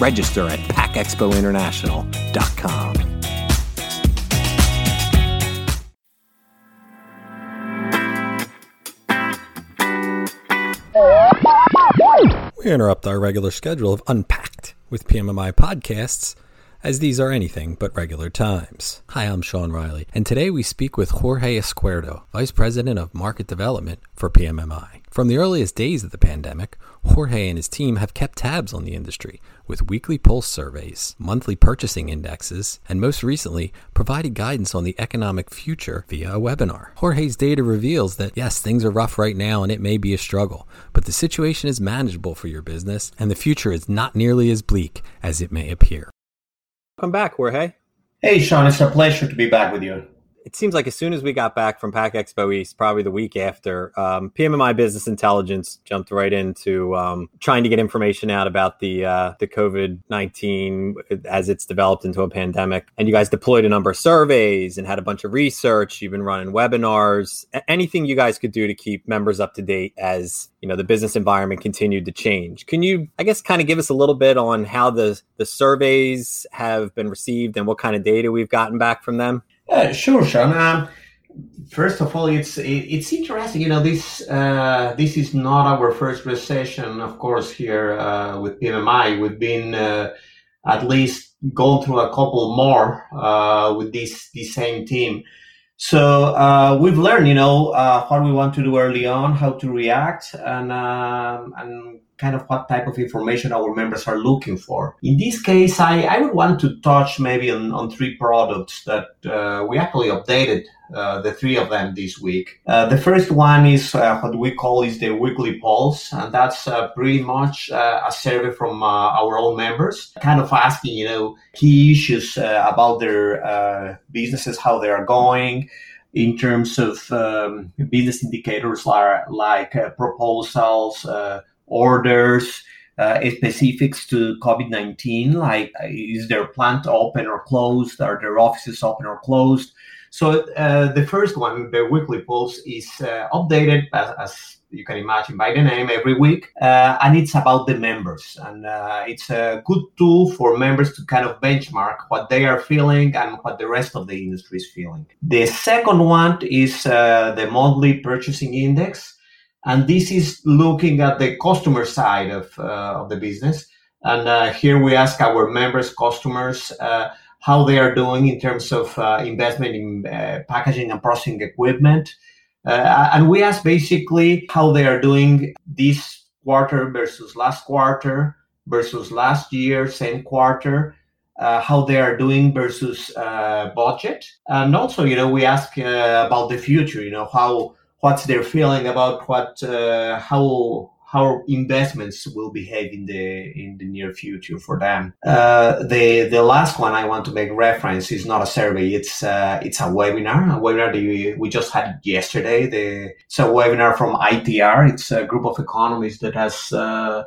Register at packexpointernational.com. We interrupt our regular schedule of Unpacked with PMMI podcasts as these are anything but regular times. Hi, I'm Sean Riley, and today we speak with Jorge Izquierdo, Vice President of Market Development for PMMI. From the earliest days of the pandemic, Jorge and his team have kept tabs on the industry with weekly pulse surveys, monthly purchasing indexes, and most recently, provided guidance on the economic future via a webinar. Jorge's data reveals that yes, things are rough right now and it may be a struggle, but the situation is manageable for your business and the future is not nearly as bleak as it may appear. Welcome back, Jorge. Hey, Sean, it's a pleasure to be back with you it seems like as soon as we got back from Pack Expo East, probably the week after, um, PMMI Business Intelligence jumped right into um, trying to get information out about the uh, the COVID nineteen as it's developed into a pandemic. And you guys deployed a number of surveys and had a bunch of research. You've been running webinars. Anything you guys could do to keep members up to date as you know the business environment continued to change. Can you, I guess, kind of give us a little bit on how the the surveys have been received and what kind of data we've gotten back from them? Sure, Sean. Um, first of all, it's it's interesting. You know, this uh, this is not our first recession. Of course, here uh, with PMMI, we've been uh, at least going through a couple more uh, with this this same team. So uh, we've learned, you know, what we want to do early on, how to react, and um, and kind of what type of information our members are looking for. In this case, I, I would want to touch maybe on, on three products that uh, we actually updated uh, the three of them this week. Uh, the first one is uh, what we call is the weekly pulse, and that's uh, pretty much uh, a survey from our own members, kind of asking, you know, key issues about their businesses, how they are going, in terms of um, business indicators like, like uh, proposals, uh, orders, uh, specifics to COVID 19, like is their plant open or closed? Are their offices open or closed? So uh, the first one, the weekly pulse, is uh, updated as, as, you can imagine by the name every week, uh, and it's about the members. And uh, it's a good tool for members to kind of benchmark what they are feeling and what the rest of the industry is feeling. The second one is uh, the monthly purchasing index. And this is looking at the customer side of, uh, of the business. And uh, here we ask our members, customers, uh, how they are doing in terms of uh, investment in uh, packaging and processing equipment. Uh, and we ask basically how they are doing this quarter versus last quarter versus last year, same quarter. Uh, how they are doing versus uh, budget, and also, you know, we ask uh, about the future. You know, how what's their feeling about what uh, how how investments will behave in the in the near future for them. Uh, the the last one I want to make reference is not a survey; it's uh, it's a webinar. A webinar we, we just had yesterday. The, it's a webinar from ITR. It's a group of economists that has. Uh,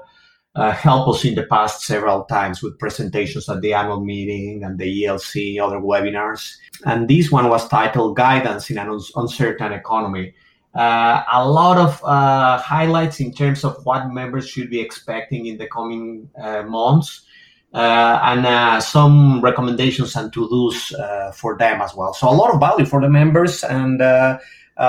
uh, helped us in the past several times with presentations at the annual meeting and the ELC, other webinars. And this one was titled Guidance in an Uncertain Economy uh, a lot of uh, highlights in terms of what members should be expecting in the coming uh, months. Uh, and uh, some recommendations and to-dos uh, for them as well. So a lot of value for the members, and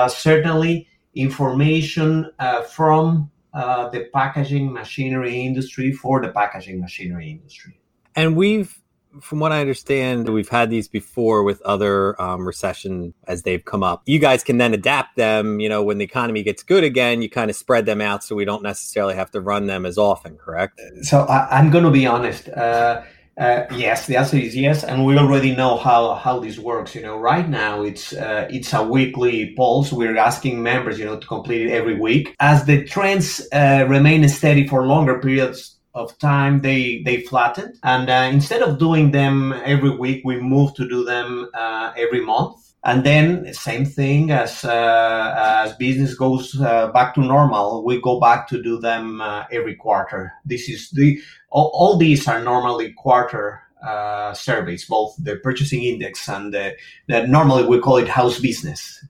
certainly information from the packaging machinery industry for the packaging machinery industry. And we've from what I understand, we've had these before with other um, recession as they've come up. You guys can then adapt them. You know, when the economy gets good again, you kind of spread them out so we don't necessarily have to run them as often. Correct? So I, am going to be honest. Uh, uh, yes, the answer is yes, and we already know how how this works. You know, right now it's uh, it's a weekly pulse. We're asking members, you know, to complete it every week. As the trends uh, remain steady for longer periods of time they they flattened. And uh, instead of doing them every week we moved to do them uh, every month. And then same thing as uh, as business goes uh, back to normal we go back to do them uh, every quarter. This is the all, all these are normally quarter uh, surveys both the purchasing index and the, the normally we call it house business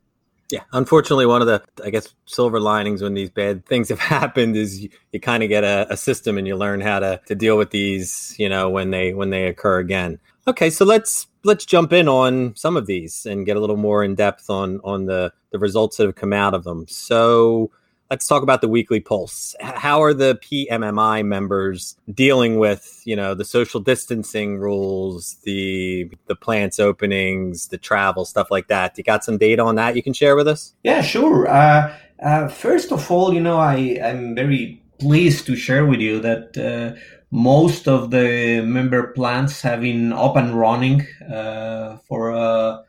yeah, unfortunately, one of the I guess silver linings when these bad things have happened is you, you kind of get a, a, system and you learn how to to deal with these, you know, when they when they occur again. Okay, so let's let's jump in on some of these and get a little more in depth on on the the results that have come out of them. So let's talk about the weekly pulse. How are the PMMI members dealing with, you know, the social distancing rules, the the plants openings, the travel stuff like that? You got some data on that you can share with us? Yeah, sure. Uh, uh, first of all, you know, I I'm very pleased to share with you that uh, most of the member plants have been up and running uh, for uh,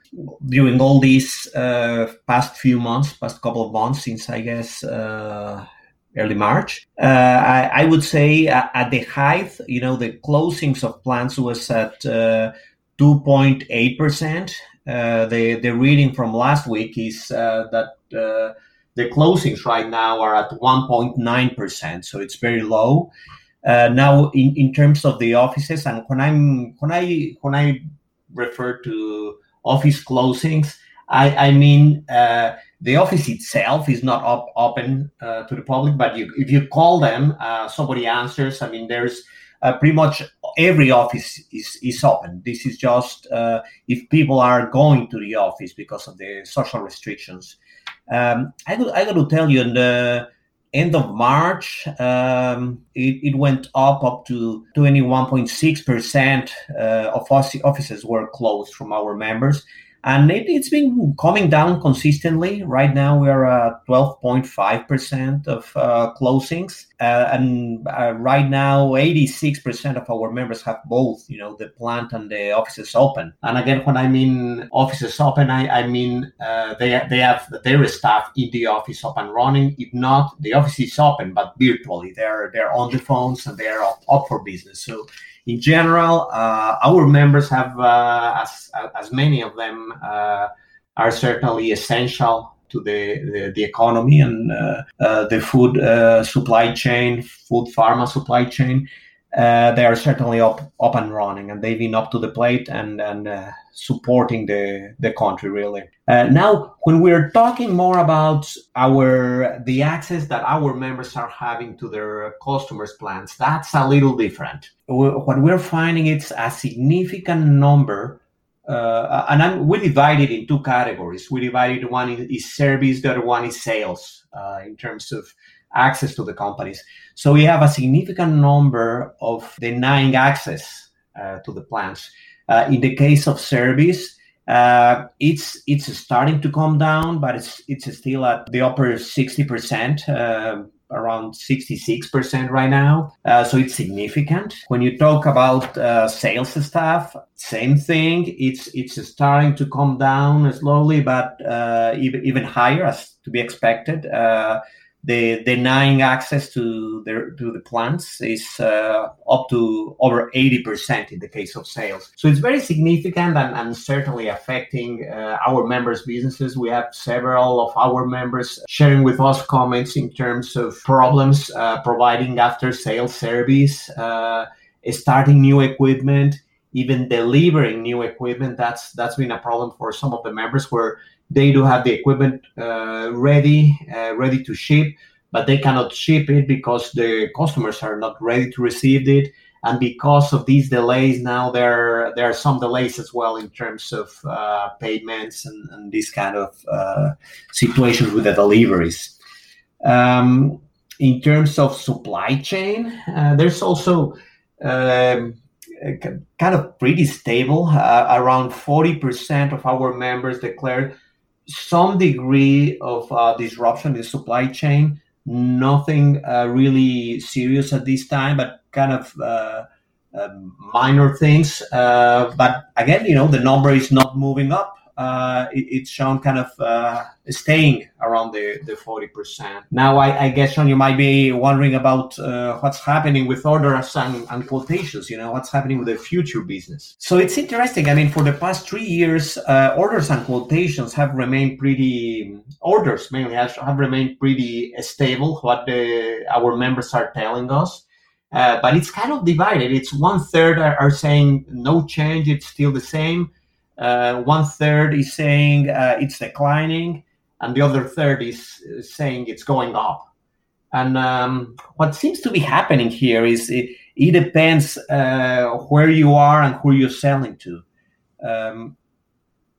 during all these uh, past few months, past couple of months since I guess uh, early March. Uh, I, I, would say at the height, you know, the closings of plants was at uh, 2.8 percent. the the reading from last week is that the closings right now are at 1.9 percent, so it's very low. Uh, now, in, in terms of the offices, and when I'm when I when I refer to office closings, I, I mean uh, the office itself is not op- open uh, to the public, but you, if you call them, uh, somebody answers. I mean, there's uh, pretty much every office is, is open. This is just uh, if people are going to the office because of the social restrictions. Um, I, I got to tell you, in the end of March, um, it, it, went up up to 21.6% uh, of offices were closed from our members and it, has been coming down consistently. Right now, we are at 12.5% of uh, closings, uh, and uh, right now, 86% of our members have both, you know, the plant and the offices open. And again, when I mean offices open, I, I mean uh, they they have their staff in the office up and running. If not, the office is open, but virtually. They're they're on the phones and they're up, up for business. So in general, uh, our members have, uh, as, as many of them uh, are certainly essential to the, the, the economy and the food supply chain, food pharma supply chain. They are certainly up, up and running, and they've been up to the plate and, and supporting the, the country really. Uh, now, when we're talking more about our the access that our members are having to their customers' plans, that's a little different. What we're finding it's a significant number, uh, and I'm, we divide it in two categories. We divided one is service, the other one is sales uh, in terms of access to the companies. So we have a significant number of denying access uh, to the plans. Uh, in the case of service, uh, it's it's starting to come down, but it's it's still at the upper sixty percent. Uh, around 66% right now. Uh, so it's significant. When you talk about uh, sales staff, same thing. It's it's starting to come down slowly, but even, even higher as to be expected. The denying access to their to the plants is uh, up to over 80% in the case of sales. So it's very significant and, and certainly affecting uh, our members businesses. We have several of our members sharing with us comments in terms of problems uh, providing after sales service uh, starting new equipment even delivering new equipment. That's that's been a problem for some of the members where they do have the equipment uh, ready, uh, ready to ship, but they cannot ship it because the customers are not ready to receive it. And because of these delays, now there there are some delays as well in terms of uh, payments and, and these kind of uh, situations with the deliveries. Um, in terms of supply chain, uh, there's also um, kind of pretty stable. Uh, around 40% of our members declared some degree of uh, disruption in supply chain. Nothing uh, really serious at this time, but kind of uh, um, minor things. Uh, but again, you know, the number is not moving up. Uh, it, it's shown kind of uh, staying around the, the 40%. Now, I, I, guess, Sean, you might be wondering about uh, what's happening with orders and, and, quotations, you know, what's happening with the future business. So it's interesting. I mean, for the past three years, uh, orders and quotations have remained pretty, orders mainly have, have remained pretty stable, what the, our members are telling us. Uh, but it's kind of divided. It's one third are, are, saying no change, it's still the same. Uh, one third is saying uh, it's declining, and the other third is saying it's going up. And um, what seems to be happening here is it, it depends uh, where you are and who you're selling to. Um,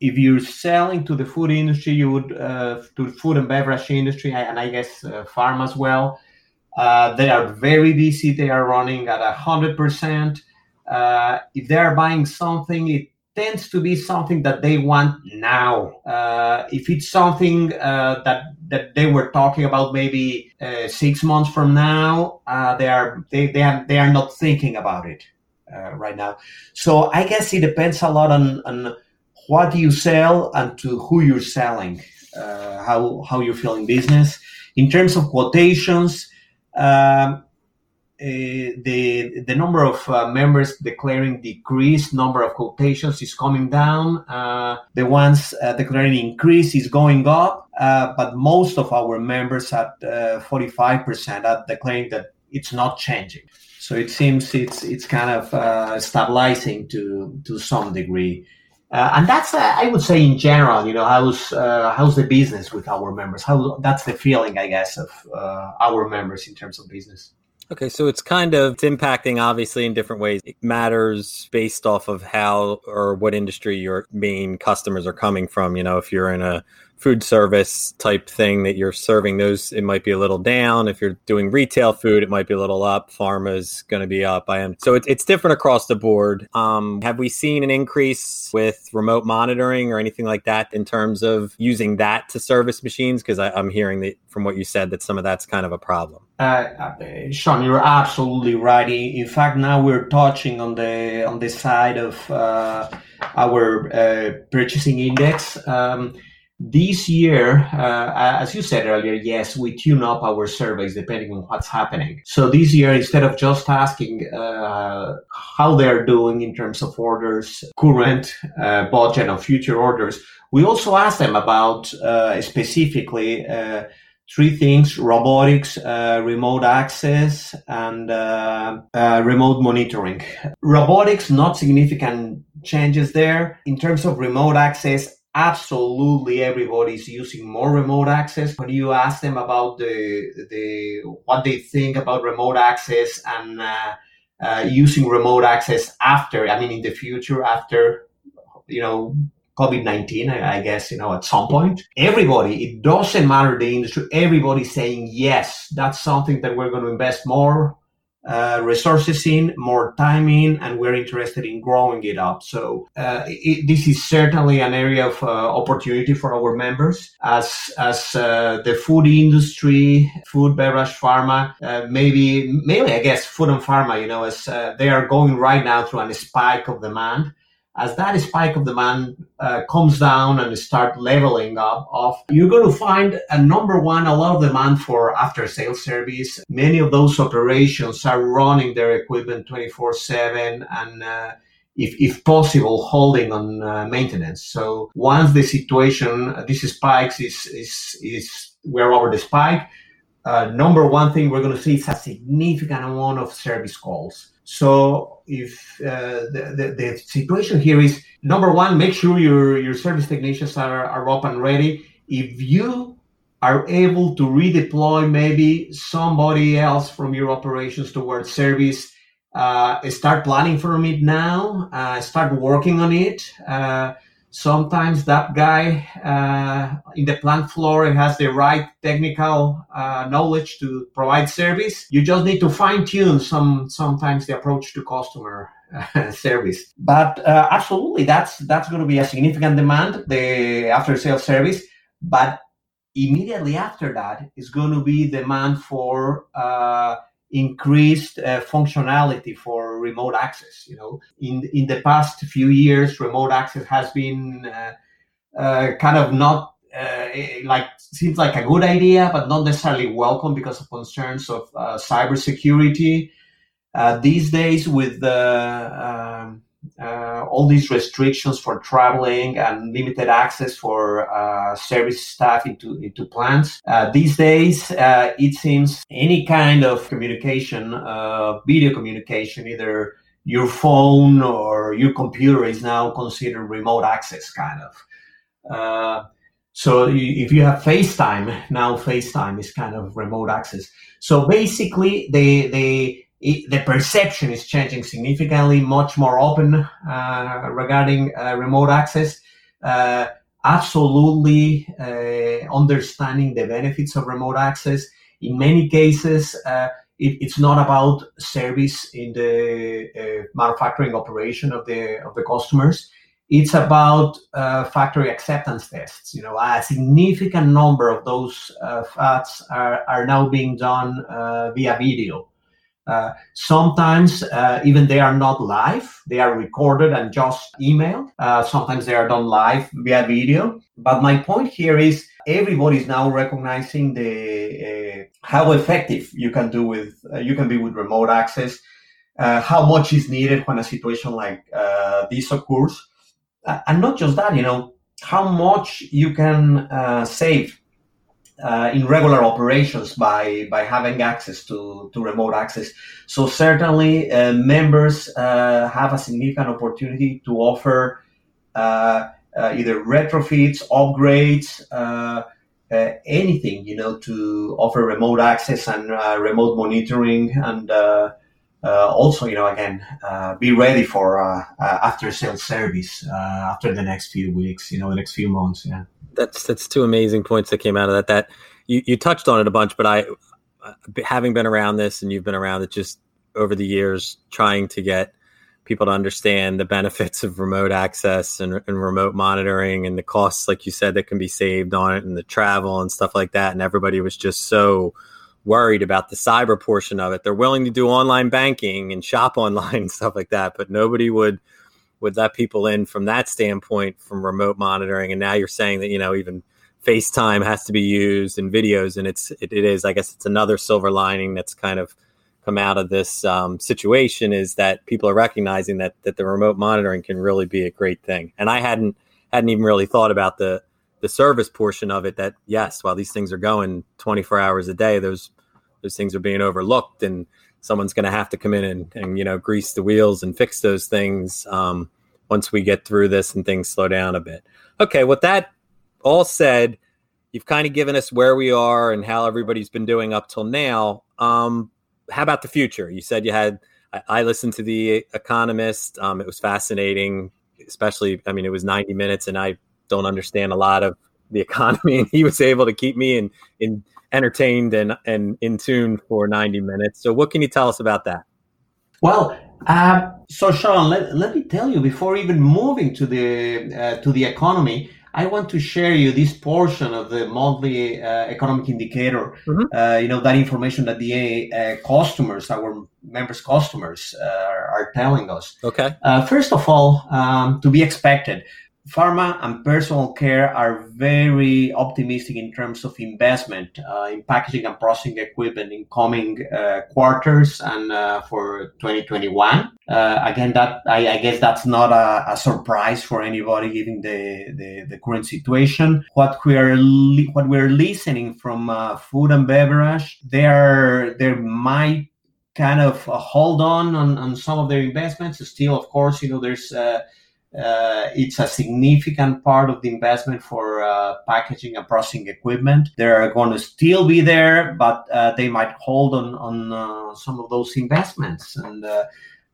if you're selling to the food industry, you would uh, to food and beverage industry, and I guess uh, farm as well uh, they are very busy. They are running at hundred percent. If they are buying something, it tends to be something that they want now. Uh, if it's something uh, that that they were talking about maybe uh, six months from now, uh, they are they they are, they are not thinking about it right now. So I guess it depends a lot on on what you sell and to who you're selling, how how you feel in business. In terms of quotations, um, uh, the the number of uh, members declaring decreased number of quotations is coming down. Uh, the ones uh, declaring increase is going up, uh, but most of our members at 45% uh, are declaring that it's not changing. So it seems it's it's kind of stabilizing to to some degree. And that's I would say in general, you know, how's how's the business with our members? How that's the feeling, I guess, of our members in terms of business. Okay, so it's kind of it's impacting obviously in different ways. It matters based off of how or what industry your main customers are coming from. You know, if you're in a food service type thing that you're serving those it might be a little down. If you're doing retail food it might be a little up. Pharma is going to be up. I am so it, it's different across the board. Um, have we seen an increase with remote monitoring or anything like that in terms of using that to service machines? Because i'm hearing that from what you said that some of that's kind of a problem. Uh, uh, Sean, you're absolutely right. In fact, now we're touching on the on the side of uh, our uh, purchasing index. Um, this year, uh, as you said earlier, yes, we tune up our surveys depending on what's happening. So this year, instead of just asking uh, how they're doing in terms of orders, current uh, budget, and future orders, we also ask them about uh, specifically uh, three things robotics, uh, remote access, and remote monitoring. Robotics, not significant changes there. In terms of remote access, absolutely everybody's using more remote access. When you ask them about the the what they think about remote access and uh, uh, using remote access after, I mean, in the future after, you know. COVID 19, I, I guess, you know, at some point, everybody, it doesn't matter the industry, everybody's saying, yes, that's something that we're going to invest more uh, resources in, more time in, and we're interested in growing it up. So uh, it, this is certainly an area of uh, opportunity for our members as as uh, the food industry, food, beverage, pharma, uh, maybe mainly I guess food and pharma. You know, as they are going right now through a spike of demand as that spike of demand uh, comes down and start leveling up off, you're going to find a number one, a lot of demand for after sales service. Many of those operations are running their equipment 24 seven and, uh, if, if possible, holding on uh, maintenance. So once the situation, this spikes is, is, is we're over the spike. Uh, number one thing we're going to see is a significant amount of service calls. So if uh, the, the, the, situation here is number one, make sure your, your service technicians are, are up and ready. If you are able to redeploy maybe somebody else from your operations towards service, uh, start planning for it now, uh, start working on it. Sometimes that guy uh, in the plant floor has the right technical uh, knowledge to provide service. You just need to fine tune some sometimes the approach to customer uh, service. But uh, absolutely, that's that's going to be a significant demand the after sales service. But immediately after that is going to be demand for uh, increased uh, functionality for remote access. You know, in in the past few years, remote access has been uh, uh, kind of not uh, like seems like a good idea, but not necessarily welcome because of concerns of uh, cybersecurity. Uh, these days, with the um, uh, all these restrictions for traveling and limited access for uh, service staff into into plants, uh, these days it seems any kind of communication, video communication, either your phone or your computer, is now considered remote access, kind of. So if you have FaceTime, now FaceTime is kind of remote access. So basically, the the the perception is changing significantly, much more open uh, regarding uh, remote access. Uh, absolutely understanding the benefits of remote access. In many cases, it, it's not about service in the manufacturing operation of the of the customers it's about uh, factory acceptance tests. You know, a significant number of those uh, FATs are, are now being done uh, via video. Uh, sometimes uh, even they are not live; they are recorded and just emailed. Uh, sometimes they are done live via video. But my point here is everybody is now recognizing the how effective you can do with you can be with remote access. how much is needed when a situation like this occurs uh, and not just that, you know, how much you can uh, save uh, in regular operations by by having access to, to remote access. So certainly, uh, members uh, have a significant opportunity to offer uh, either retrofits, upgrades, anything, you know, to offer remote access and remote monitoring and uh, also, you know, again, uh, be ready for uh, uh after sales service uh, after the next few weeks, you know, the next few months. Yeah, that's that's two amazing points that came out of that. That you, you touched on it a bunch, but I, uh, having been around this and you've been around it just over the years, trying to get people to understand the benefits of remote access and, and remote monitoring and the costs, like you said, that can be saved on it and the travel and stuff like that. And everybody was just so worried about the cyber portion of it. They're willing to do online banking and shop online and stuff like that, but nobody would would let people in from that standpoint from remote monitoring. And now you're saying that you know even FaceTime has to be used in videos, and it's it, it is. I guess it's another silver lining that's kind of come out of this um, situation is that people are recognizing that that the remote monitoring can really be a great thing. And I hadn't hadn't even really thought about the the service portion of it that yes while these things are going 24 hours a day those those things are being overlooked and someone's going to have to come in and, and you know grease the wheels and fix those things um, once we get through this and things slow down a bit okay with that all said you've kind of given us where we are and how everybody's been doing up till now um, how about the future you said you had i, I listened to the economist um, it was fascinating especially i mean it was 90 minutes and i don't understand a lot of the economy, and he was able to keep me in in entertained and and in tune for 90 minutes. So, what can you tell us about that? Well, uh, so Sean, let, let me tell you before even moving to the uh, to the economy, I want to share you this portion of the monthly uh, economic indicator. Mm-hmm. Uh, you know that information that the uh, customers, our members' customers, uh, are telling us. Okay. first of all, um, to be expected pharma and personal care are very optimistic in terms of investment uh, in packaging and processing equipment in coming uh, quarters and uh, for 2021. Uh, again, that I, I, guess that's not a, a, surprise for anybody given the, the, the, current situation. What we are li- what we're listening from uh, food and beverage, there there might kind of hold on, on on some of their investments. Still, of course, you know there's uh, uh, it's a significant part of the investment for uh, packaging and processing equipment. They're going to still be there, but uh, they might hold on on uh, some of those investments, and uh,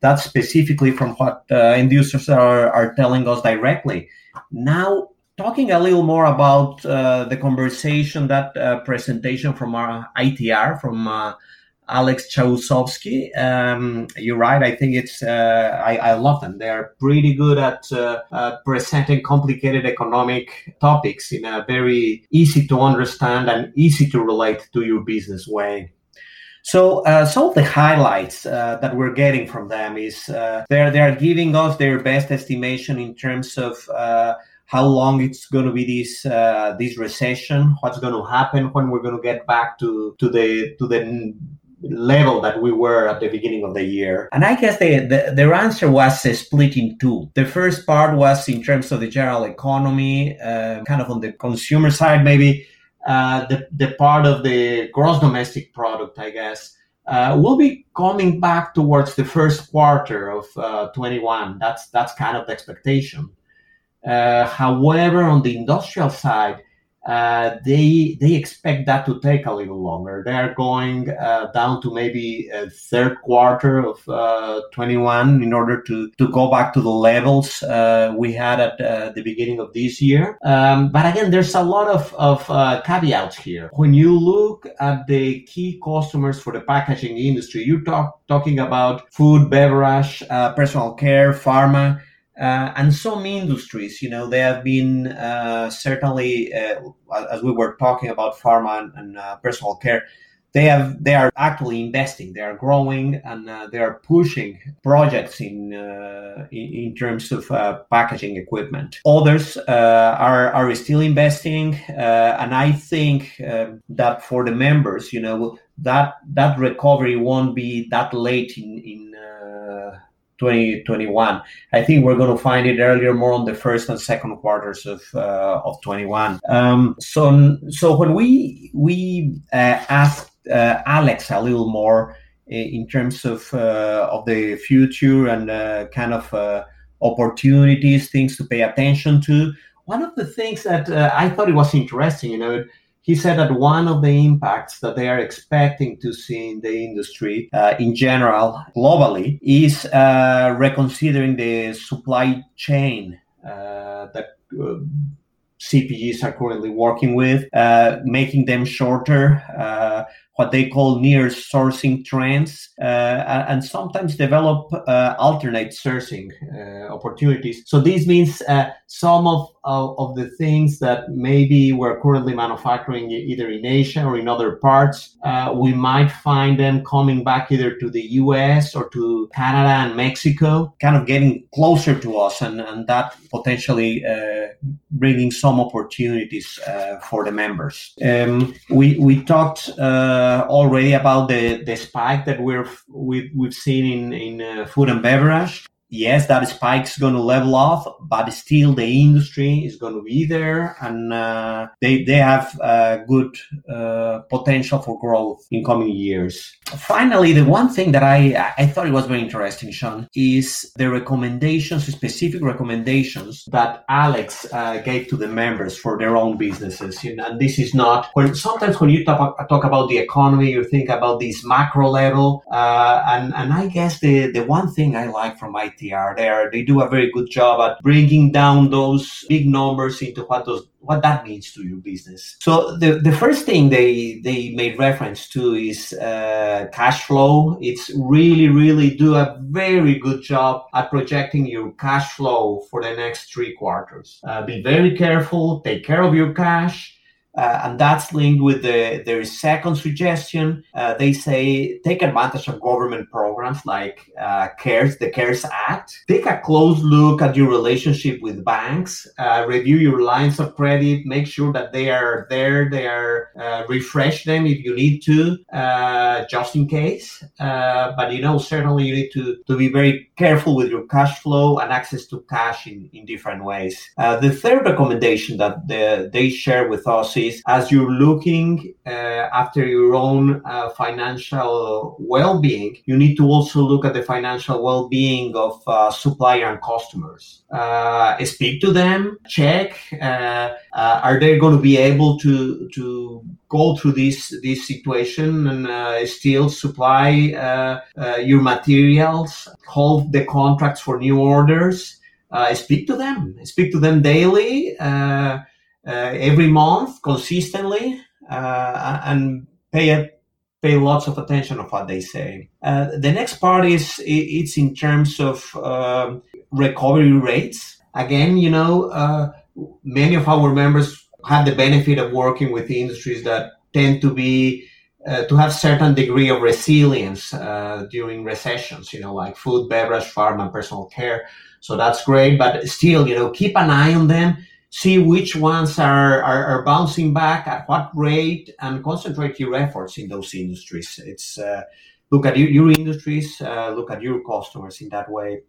that's specifically from what uh, end users are are telling us directly. Now, talking a little more about the conversation, that presentation from our ITR from Alex Chausovsky. Um, you're right. I think it's, uh, I, I, love them. They're pretty good at uh, uh, presenting complicated economic topics in a very easy to understand and easy to relate to your business way. So uh, some of the highlights uh, that we're getting from them is uh, they're they're giving us their best estimation in terms of how long it's going to be this uh, this recession, what's going to happen when we're going to get back to to the to the level that we were at the beginning of the year. And I guess the, the, their answer was uh, split in two. The first part was in terms of the general economy, uh, kind of on the consumer side, maybe uh, the, the part of the gross domestic product, I guess. Uh, will be coming back towards the first quarter of uh, 21. That's that's kind of the expectation. Uh, however, on the industrial side, uh, they they expect that to take a little longer. They are going uh, down to maybe a third quarter of uh, 21 in order to to go back to the levels uh, we had at uh, the beginning of this year. Um, but again, there's a lot of of caveats here. When you look at the key customers for the packaging industry, you're talk, talking about food, beverage, personal care, pharma uh, and some industries, you know, they have been uh, certainly, uh, as we were talking about pharma and, and uh, personal care, they have they are actually investing, they are growing, and uh, they are pushing projects in uh, in, terms of packaging equipment. Others are are still investing, and I think um, that for the members, you know, that that recovery won't be that late in in 2021. I think we're going to find it earlier, more on the first and second quarters of uh, of 21. Um, so so when we we uh, asked uh, Alex a little more uh, in terms of uh, of the future and uh, kind of opportunities, things to pay attention to. One of the things that I thought it was interesting, you know, he said that one of the impacts that they are expecting to see in the industry uh, in general, globally, is uh, reconsidering the supply chain uh, that uh, CPGs are currently working with, uh, making them shorter, uh, what they call near sourcing trends, uh, and sometimes develop uh, alternate sourcing uh, opportunities. So this means some of, of, of the things that maybe we're currently manufacturing either in Asia or in other parts, uh, we might find them coming back either to the US or to Canada and Mexico, kind of getting closer to us, and, and that potentially uh, bringing some opportunities for the members. Um, we we talked uh, already about the, the spike that we're we've, we've seen in in uh, food and beverage yes, that spike's going to level off, but still the industry is going to be there, and uh, they they have uh, good uh, potential for growth in coming years. Finally, the one thing that I I thought it was very interesting, Sean, is the recommendations, specific recommendations that Alex uh, gave to the members for their own businesses. You know, and this is not when sometimes when you talk, talk about the economy, you think about this macro level, uh, and and I guess the the one thing I like from IT are there. They do a very good job at bringing down those big numbers into what those what that means to your business. So the, the first thing they they made reference to is uh, cash flow. It's really really do a very good job at projecting your cash flow for the next three quarters. Uh, be very careful. Take care of your cash. Uh, and that's linked with the, their second suggestion. Uh, they say take advantage of government programs like uh, CARES, the CARES Act. Take a close look at your relationship with banks. Uh, review your lines of credit. Make sure that they are there. They are uh, refresh them if you need to, uh, just in case. but you know, certainly you need to, to be very careful with your cash flow and access to cash in, in different ways. the third recommendation that the, they share with us as you're looking uh, after your own uh, financial well-being, you need to also look at the financial well-being of uh, supplier and customers. Uh, speak to them, check uh, uh, are they going to be able to to go through this this situation and still supply your materials, hold the contracts for new orders. speak to them. Speak to them daily. Uh, every month consistently uh, and pay pay lots of attention of what they say. Uh, the next part is it's in terms of uh, recovery rates. Again, you know, uh, many of our members have the benefit of working with industries that tend to be uh, to have certain degree of resilience during recessions. You know, like food, beverage, pharma, and personal care. So that's great, but still, you know, keep an eye on them see which ones are, are, are, bouncing back at what rate and concentrate your efforts in those industries. It's uh, look at your, your industries, uh, look at your customers in that way.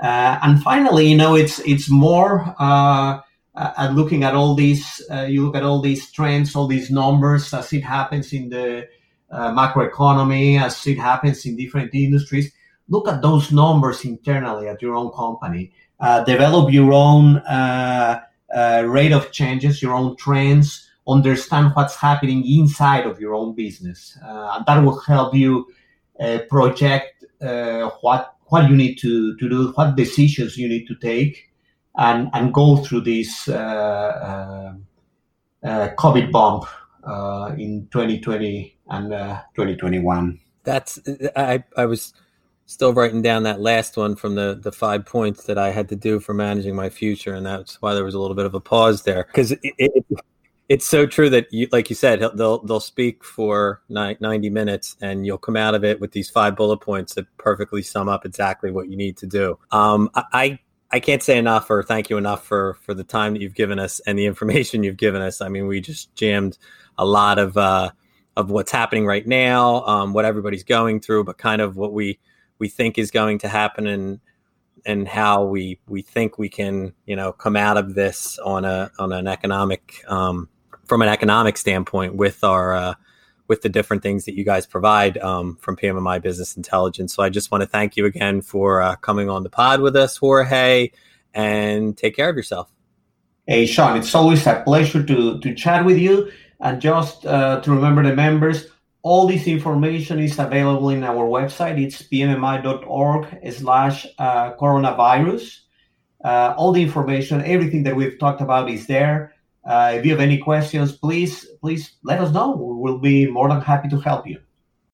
Uh, and finally, you know, it's it's more uh, at looking at all these. Uh, you look at all these trends, all these numbers as it happens in the uh, macroeconomy, as it happens in different industries. Look at those numbers internally at your own company. develop your own uh, rate of changes, your own trends, understand what's happening inside of your own business. Uh, and that will help you uh, project uh, what what you need to, to do, what decisions you need to take, and, and go through this uh, uh, COVID bump in 2020 and 2021. That's I I was still writing down that last one from the the five points that I had to do for managing my future, and that's why there was a little bit of a pause there because it, it, it's so true that you, like you said, they'll they'll speak for ninety minutes, and you'll come out of it with these five bullet points that perfectly sum up exactly what you need to do. Um, I I can't say enough or thank you enough for for the time that you've given us and the information you've given us. I mean, we just jammed a lot of uh, of what's happening right now, um, what everybody's going through, but kind of what we we think is going to happen and and how we we think we can you know come out of this on a on an economic um, from an economic standpoint with our uh, with the different things that you guys provide um, from PMMI Business Intelligence. So I just want to thank you again for uh, coming on the pod with us, Jorge, and take care of yourself. Hey, Sean, it's always a pleasure to to chat with you. And just uh, to remember the members, all this information is available in our website. It's pmmi.org slash uh, coronavirus. Uh, all the information, everything that we've talked about is there. Uh, if you have any questions, please, please let us know. We'll be more than happy to help you.